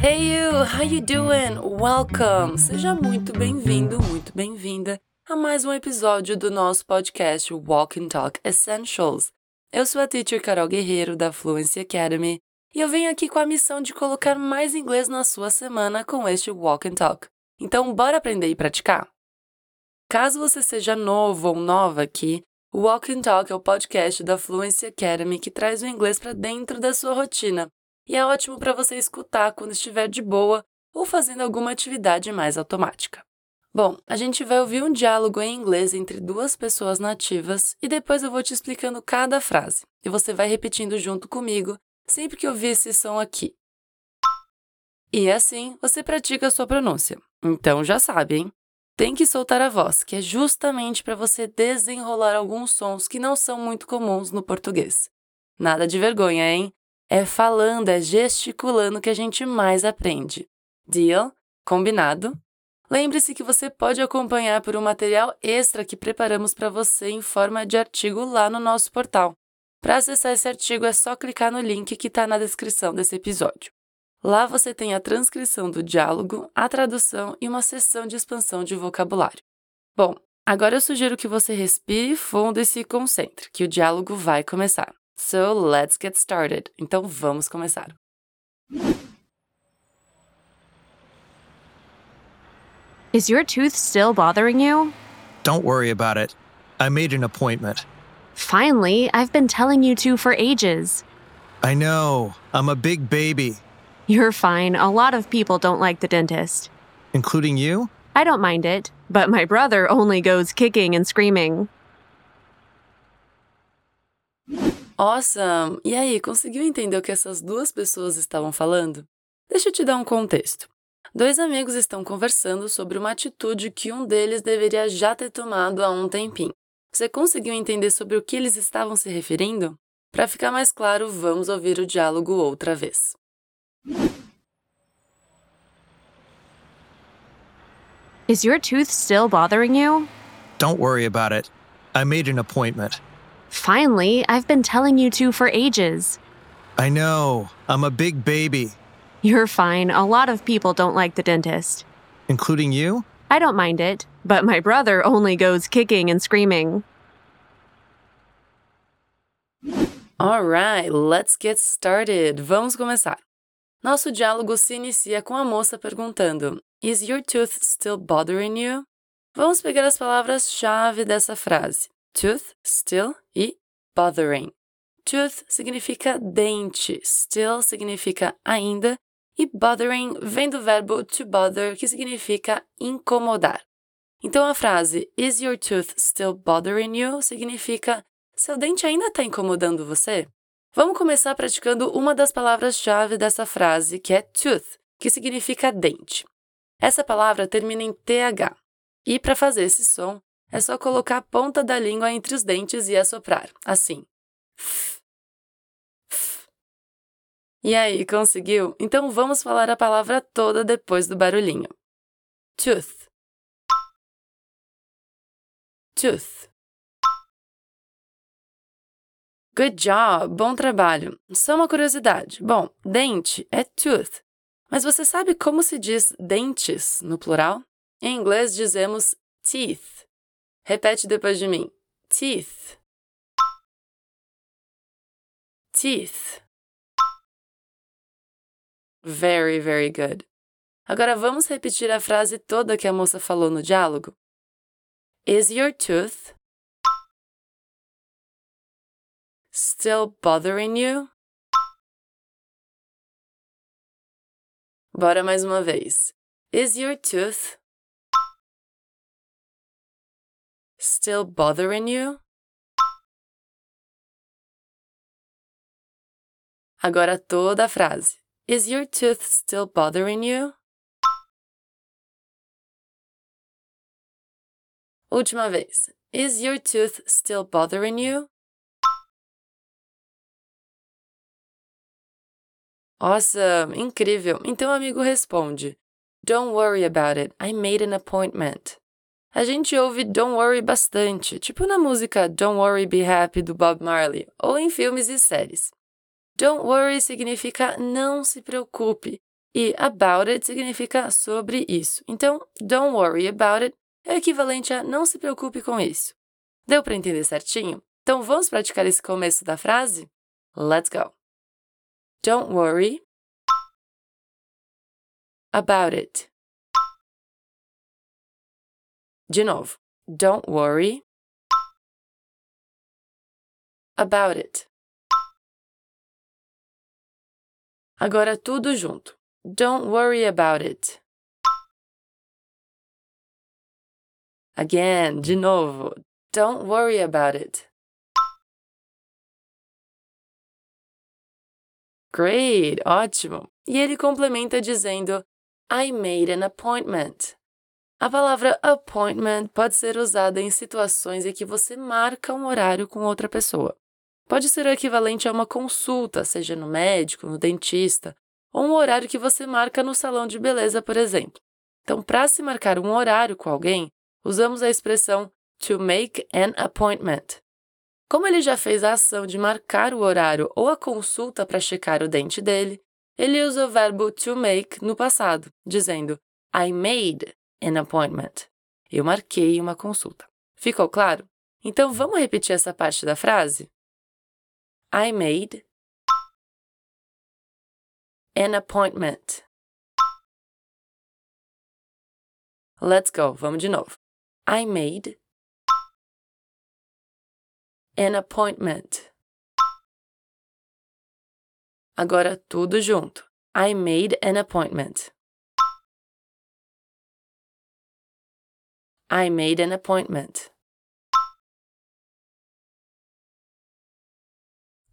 Hey you, how you doing? Welcome! Seja muito bem-vindo, muito bem-vinda a mais um episódio do nosso podcast Walk and Talk Essentials. Eu sou a teacher Carol Guerreiro da Fluency Academy e eu venho aqui com a missão de colocar mais inglês na sua semana com este Walk and Talk. Então, bora aprender e praticar? Caso você seja novo ou nova aqui, o Walk and Talk é o podcast da Fluency Academy que traz o inglês para dentro da sua rotina e é ótimo para você escutar quando estiver de boa ou fazendo alguma atividade mais automática. Bom, a gente vai ouvir um diálogo em inglês entre duas pessoas nativas e depois eu vou te explicando cada frase e você vai repetindo junto comigo sempre que ouvir esse som aqui. E assim você pratica a sua pronúncia. Então já sabe, hein? Tem que soltar a voz, que é justamente para você desenrolar alguns sons que não são muito comuns no português. Nada de vergonha, hein? É falando, é gesticulando que a gente mais aprende. Deal? Combinado? Lembre-se que você pode acompanhar por um material extra que preparamos para você em forma de artigo lá no nosso portal. Para acessar esse artigo é só clicar no link que está na descrição desse episódio. Lá você tem a transcrição do diálogo, a tradução e uma sessão de expansão de vocabulário. Bom, agora eu sugiro que você respire fundo e se concentre, que o diálogo vai começar. So let's get started. Então vamos começar. Is your tooth still bothering you? Don't worry about it. I made an appointment. Finally, I've been telling you to for ages. I know. I'm a big baby. You're fine. A lot of people don't like the dentist. Including you? I don't mind it, but my brother only goes kicking and screaming. Awesome! E aí, conseguiu entender o que essas duas pessoas estavam falando? Deixa eu te dar um contexto. Dois amigos estão conversando sobre uma atitude que um deles deveria já ter tomado há um tempinho. Você conseguiu entender sobre o que eles estavam se referindo? Para ficar mais claro, vamos ouvir o diálogo outra vez. Is your tooth still bothering you? Don't worry about it. I made an appointment. Finally, I've been telling you to for ages. I know. I'm a big baby. You're fine. A lot of people don't like the dentist. Including you? I don't mind it, but my brother only goes kicking and screaming. Alright, let's get started. Vamos começar. Nosso diálogo se inicia com a moça perguntando: Is your tooth still bothering you? Vamos pegar as palavras-chave dessa frase: tooth, still e bothering. Tooth significa dente, still significa ainda e bothering vem do verbo to bother, que significa incomodar. Então a frase Is your tooth still bothering you? significa Seu dente ainda está incomodando você? Vamos começar praticando uma das palavras-chave dessa frase, que é tooth, que significa dente. Essa palavra termina em TH. E para fazer esse som, é só colocar a ponta da língua entre os dentes e assoprar, assim. E aí, conseguiu? Então vamos falar a palavra toda depois do barulhinho. Tooth. Tooth. Good job! Bom trabalho! Só uma curiosidade. Bom, dente é tooth. Mas você sabe como se diz dentes no plural? Em inglês dizemos teeth. Repete depois de mim. Teeth. Teeth. Very, very good. Agora vamos repetir a frase toda que a moça falou no diálogo. Is your tooth still bothering you? Bora mais uma vez. Is your tooth still bothering you? Agora toda a frase. Is your tooth still bothering you? Última vez. Is your tooth still bothering you? Awesome! Incrível! Então o amigo responde: Don't worry about it, I made an appointment. A gente ouve Don't Worry bastante, tipo na música Don't Worry Be Happy do Bob Marley, ou em filmes e séries. Don't worry significa não se preocupe, E about it significa sobre isso. Então, don't worry about it é equivalente a não se preocupe com isso. Deu para entender certinho? Então, vamos praticar esse começo da frase? Let's go. Don't worry about it. De novo. Don't worry about it. Agora tudo junto. Don't worry about it. Again, de novo. Don't worry about it. Great, ótimo. E ele complementa dizendo: I made an appointment. A palavra appointment pode ser usada em situações em que você marca um horário com outra pessoa. Pode ser o equivalente a uma consulta, seja no médico, no dentista, ou um horário que você marca no salão de beleza, por exemplo. Então, para se marcar um horário com alguém, usamos a expressão to make an appointment. Como ele já fez a ação de marcar o horário ou a consulta para checar o dente dele, ele usa o verbo to make no passado, dizendo I made an appointment. Eu marquei uma consulta. Ficou claro? Então vamos repetir essa parte da frase? I made an appointment. Let's go. Vamos de novo. I made an appointment. Agora tudo junto. I made an appointment. I made an appointment.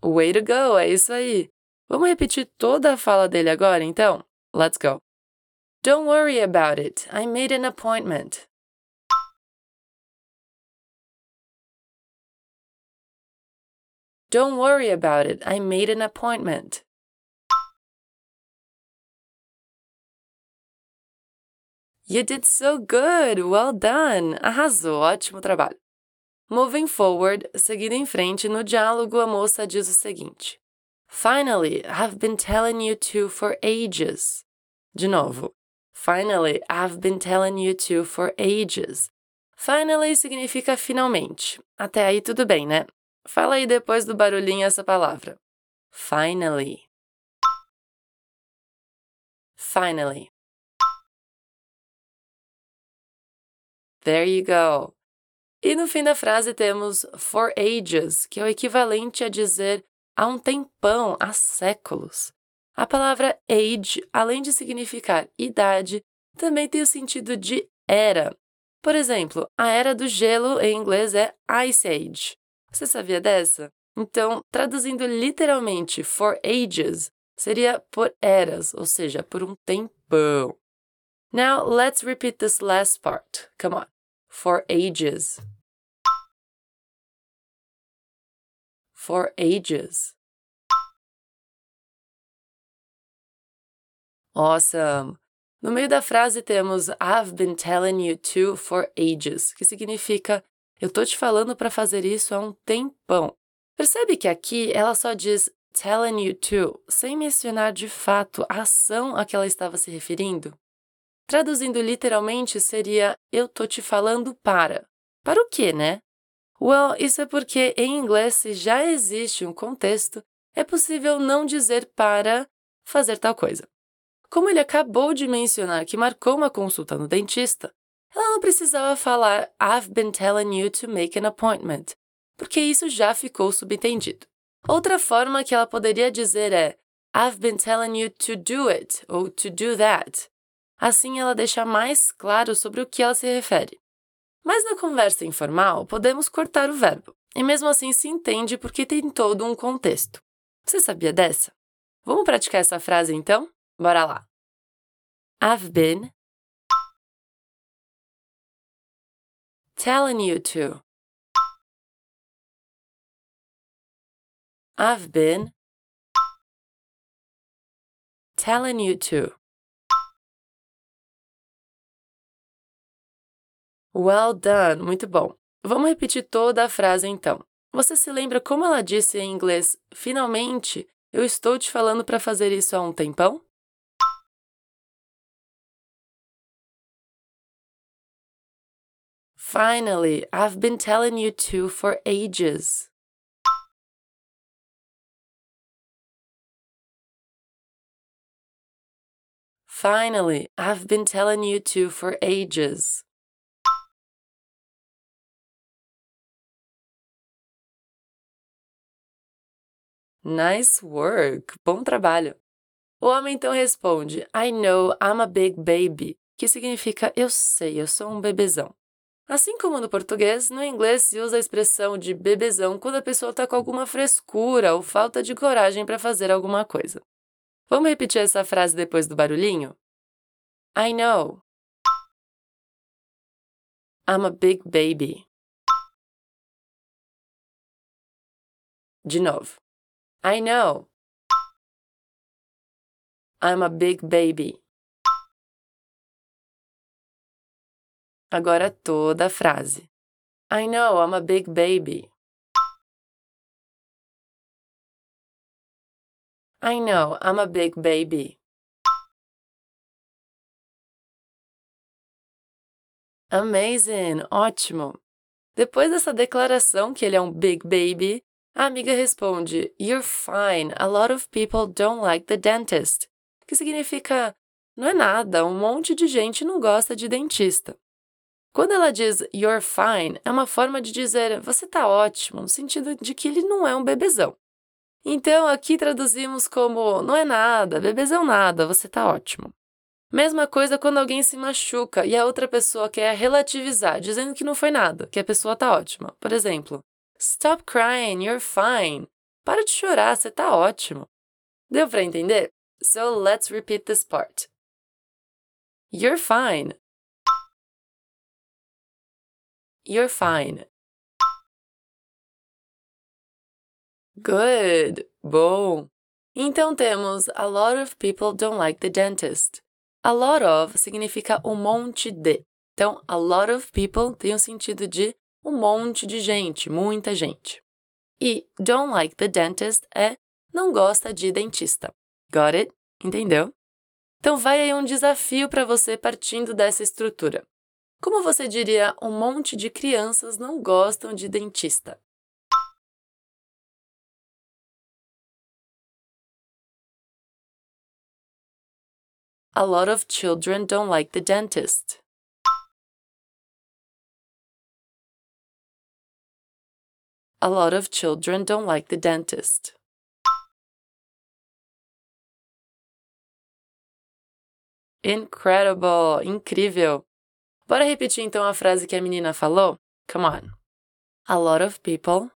Way to go! É isso aí! Vamos repetir toda a fala dele agora, então? Let's go. Don't worry about it. I made an appointment. Don't worry about it. I made an appointment. You did so good! Well done! Arrasou! Ótimo trabalho! Moving forward, seguindo em frente, no diálogo a moça diz o seguinte: Finally, I've been telling you to for ages. De novo. Finally, I've been telling you to for ages. Finally significa finalmente. Até aí tudo bem, né? Fala aí depois do barulhinho essa palavra. Finally. Finally. There you go. E no fim da frase temos for ages, que é o equivalente a dizer há um tempão, há séculos. A palavra age, além de significar idade, também tem o sentido de era. Por exemplo, a era do gelo em inglês é Ice Age. Você sabia dessa? Então, traduzindo literalmente for ages, seria por eras, ou seja, por um tempão. Now, let's repeat this last part. Come on. For ages. for ages. Awesome! No meio da frase temos I've been telling you to for ages, que significa eu tô te falando para fazer isso há um tempão. Percebe que aqui ela só diz telling you to, sem mencionar de fato a ação a que ela estava se referindo? Traduzindo literalmente seria eu tô te falando para. Para o quê, né? Well, isso é porque em inglês, se já existe um contexto, é possível não dizer para fazer tal coisa. Como ele acabou de mencionar que marcou uma consulta no dentista, ela não precisava falar I've been telling you to make an appointment, porque isso já ficou subentendido. Outra forma que ela poderia dizer é I've been telling you to do it ou to do that. Assim ela deixa mais claro sobre o que ela se refere. Mas na conversa informal, podemos cortar o verbo, e mesmo assim se entende porque tem todo um contexto. Você sabia dessa? Vamos praticar essa frase então? Bora lá. I've been telling you to. I've been telling you to. Well done, muito bom. Vamos repetir toda a frase então. Você se lembra como ela disse em inglês: Finalmente, eu estou te falando para fazer isso há um tempão? Finally, I've been telling you to for ages. Finally, I've been telling you to for ages. Nice work! Bom trabalho! O homem então responde: I know I'm a big baby, que significa eu sei, eu sou um bebezão. Assim como no português, no inglês se usa a expressão de bebezão quando a pessoa está com alguma frescura ou falta de coragem para fazer alguma coisa. Vamos repetir essa frase depois do barulhinho? I know. I'm a big baby. De novo. I know. I'm a big baby. Agora toda a frase. I know I'm a big baby. I know I'm a big baby. Amazing! Ótimo! Depois dessa declaração que ele é um big baby, a amiga responde: You're fine. A lot of people don't like the dentist. Que significa: Não é nada, um monte de gente não gosta de dentista. Quando ela diz you're fine, é uma forma de dizer você tá ótimo, no sentido de que ele não é um bebezão. Então aqui traduzimos como não é nada, bebezão nada, você tá ótimo. Mesma coisa quando alguém se machuca e a outra pessoa quer relativizar, dizendo que não foi nada, que a pessoa tá ótima. Por exemplo, Stop crying, you're fine. Para de chorar, você tá ótimo. Deu para entender? So let's repeat this part. You're fine. You're fine. Good. Bom. Então temos a lot of people don't like the dentist. A lot of significa um monte de. Então, a lot of people tem o sentido de um monte de gente, muita gente. E don't like the dentist é não gosta de dentista. Got it? Entendeu? Então vai aí um desafio para você partindo dessa estrutura. Como você diria, um monte de crianças não gostam de dentista? A lot of children don't like the dentist. A lot of children don't like the dentist. Incredible! Incrível! Bora repetir então a frase que a menina falou? Come on. A lot of people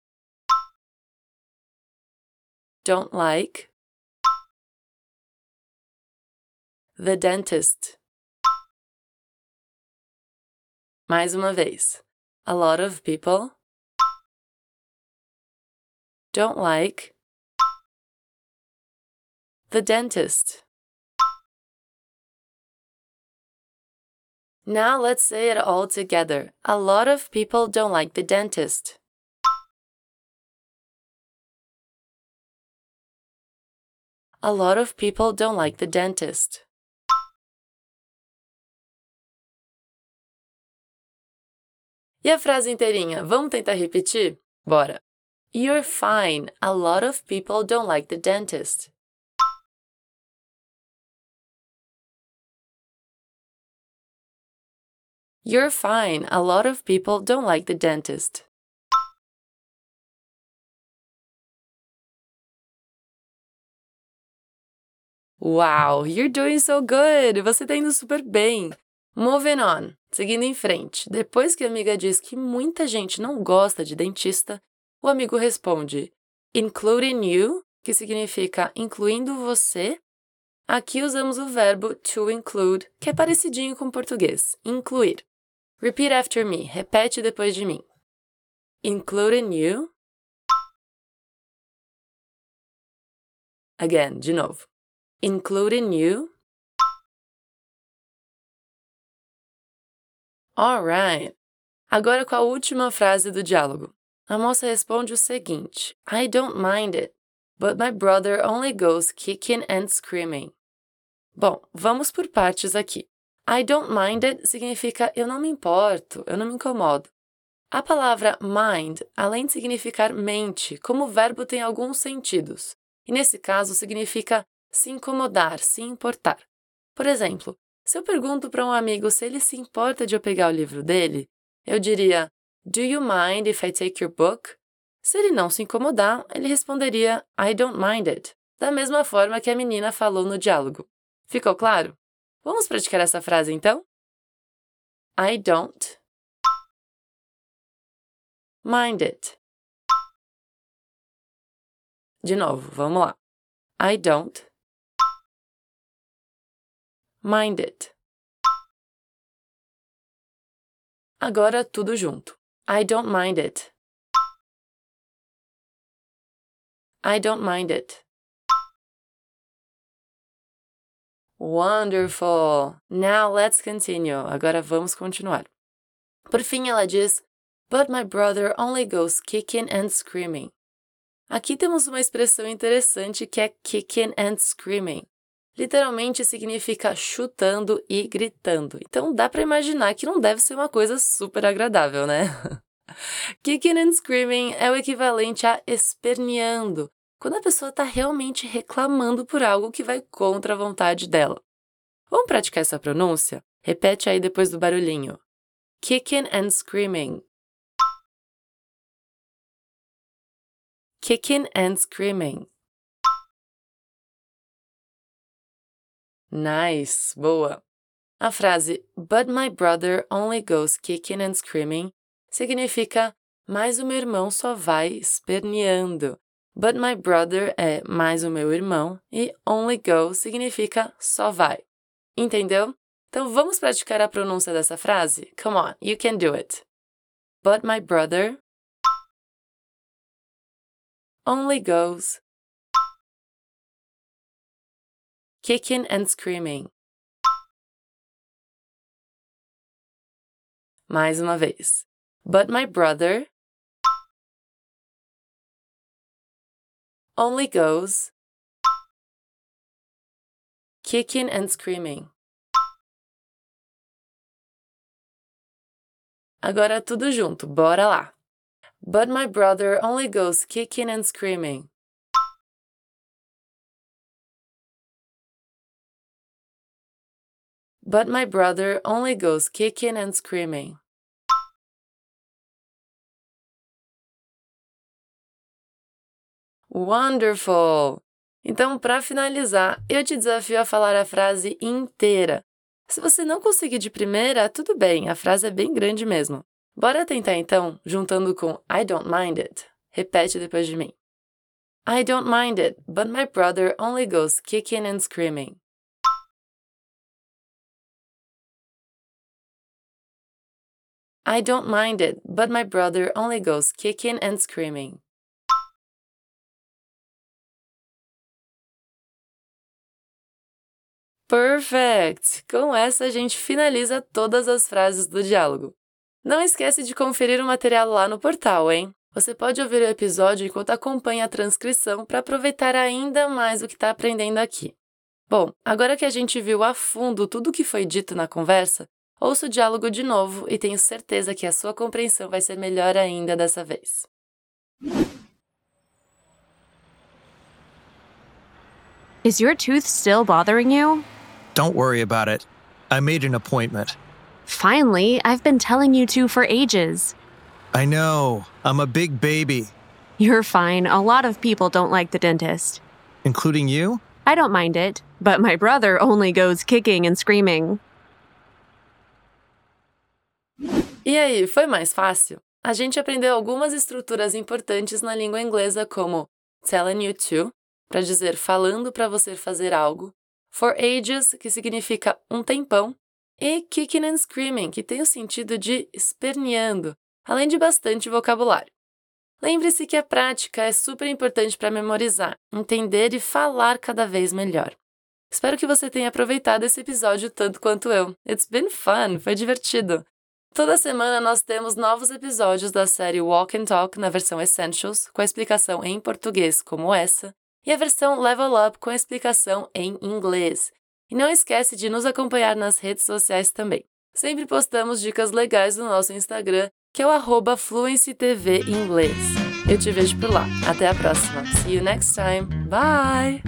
don't like the dentist. Mais uma vez. A lot of people don't like the dentist. Now let's say it all together. A lot of people don't like the dentist. A lot of people don't like the dentist. E a frase inteirinha? Vamos tentar repetir? Bora! You're fine. A lot of people don't like the dentist. You're fine. A lot of people don't like the dentist. Wow, you're doing so good! Você tá indo super bem. Moving on. Seguindo em frente. Depois que a amiga diz que muita gente não gosta de dentista, o amigo responde, including you, que significa incluindo você. Aqui usamos o verbo to include, que é parecidinho com o português, incluir. Repeat after me, repete depois de mim. Including you. Again, de novo. Including you. Alright. Agora com a última frase do diálogo. A moça responde o seguinte: I don't mind it, but my brother only goes kicking and screaming. Bom, vamos por partes aqui. I don't mind it significa eu não me importo, eu não me incomodo. A palavra mind, além de significar mente, como verbo tem alguns sentidos, e nesse caso significa se incomodar, se importar. Por exemplo, se eu pergunto para um amigo se ele se importa de eu pegar o livro dele, eu diria: Do you mind if I take your book? Se ele não se incomodar, ele responderia: I don't mind it, da mesma forma que a menina falou no diálogo. Ficou claro? Vamos praticar essa frase então? I don't mind it. De novo, vamos lá. I don't mind it. Agora tudo junto. I don't mind it. I don't mind it. Wonderful! Now let's continue. Agora vamos continuar. Por fim, ela diz: But my brother only goes kicking and screaming. Aqui temos uma expressão interessante que é kicking and screaming. Literalmente significa chutando e gritando. Então dá para imaginar que não deve ser uma coisa super agradável, né? kicking and screaming é o equivalente a esperneando, quando a pessoa está realmente reclamando por algo que vai contra a vontade dela. Vamos praticar essa pronúncia? Repete aí depois do barulhinho. Kicking and screaming. Kicking and screaming. Nice, boa. A frase But my brother only goes kicking and screaming significa mas o meu irmão só vai esperneando. But my brother é mais o meu irmão e only go significa só vai. Entendeu? Então vamos praticar a pronúncia dessa frase? Come on, you can do it. But my brother only goes kicking and screaming. Mais uma vez. But my brother only goes kicking and screaming. Agora tudo junto, bora lá. But my brother only goes kicking and screaming. But my brother only goes kicking and screaming. Wonderful! Então, para finalizar, eu te desafio a falar a frase inteira. Se você não conseguir de primeira, tudo bem, a frase é bem grande mesmo. Bora tentar então, juntando com I don't mind it. Repete depois de mim. I don't mind it, but my brother only goes kicking and screaming. I don't mind it, but my brother only goes kicking and screaming. Perfect! Com essa, a gente finaliza todas as frases do diálogo. Não esquece de conferir o material lá no portal, hein? Você pode ouvir o episódio enquanto acompanha a transcrição para aproveitar ainda mais o que está aprendendo aqui. Bom, agora que a gente viu a fundo tudo o que foi dito na conversa, ouça o diálogo de novo e tenho certeza que a sua compreensão vai ser melhor ainda dessa vez. Is your tooth still bothering you? Don't worry about it. I made an appointment. Finally, I've been telling you to for ages. I know. I'm a big baby. You're fine. A lot of people don't like the dentist. Including you? I don't mind it, but my brother only goes kicking and screaming. E aí, foi mais fácil? A gente aprendeu algumas estruturas importantes na língua inglesa, como telling you to, para dizer falando para você fazer algo, for ages, que significa um tempão, e kicking and screaming, que tem o sentido de esperneando, além de bastante vocabulário. Lembre-se que a prática é super importante para memorizar, entender e falar cada vez melhor. Espero que você tenha aproveitado esse episódio tanto quanto eu. It's been fun, foi divertido. Toda semana nós temos novos episódios da série Walk and Talk na versão Essentials, com a explicação em português como essa, e a versão Level Up com a explicação em inglês. E não esquece de nos acompanhar nas redes sociais também. Sempre postamos dicas legais no nosso Instagram, que é o FluencyTV inglês. Eu te vejo por lá. Até a próxima. See you next time. Bye!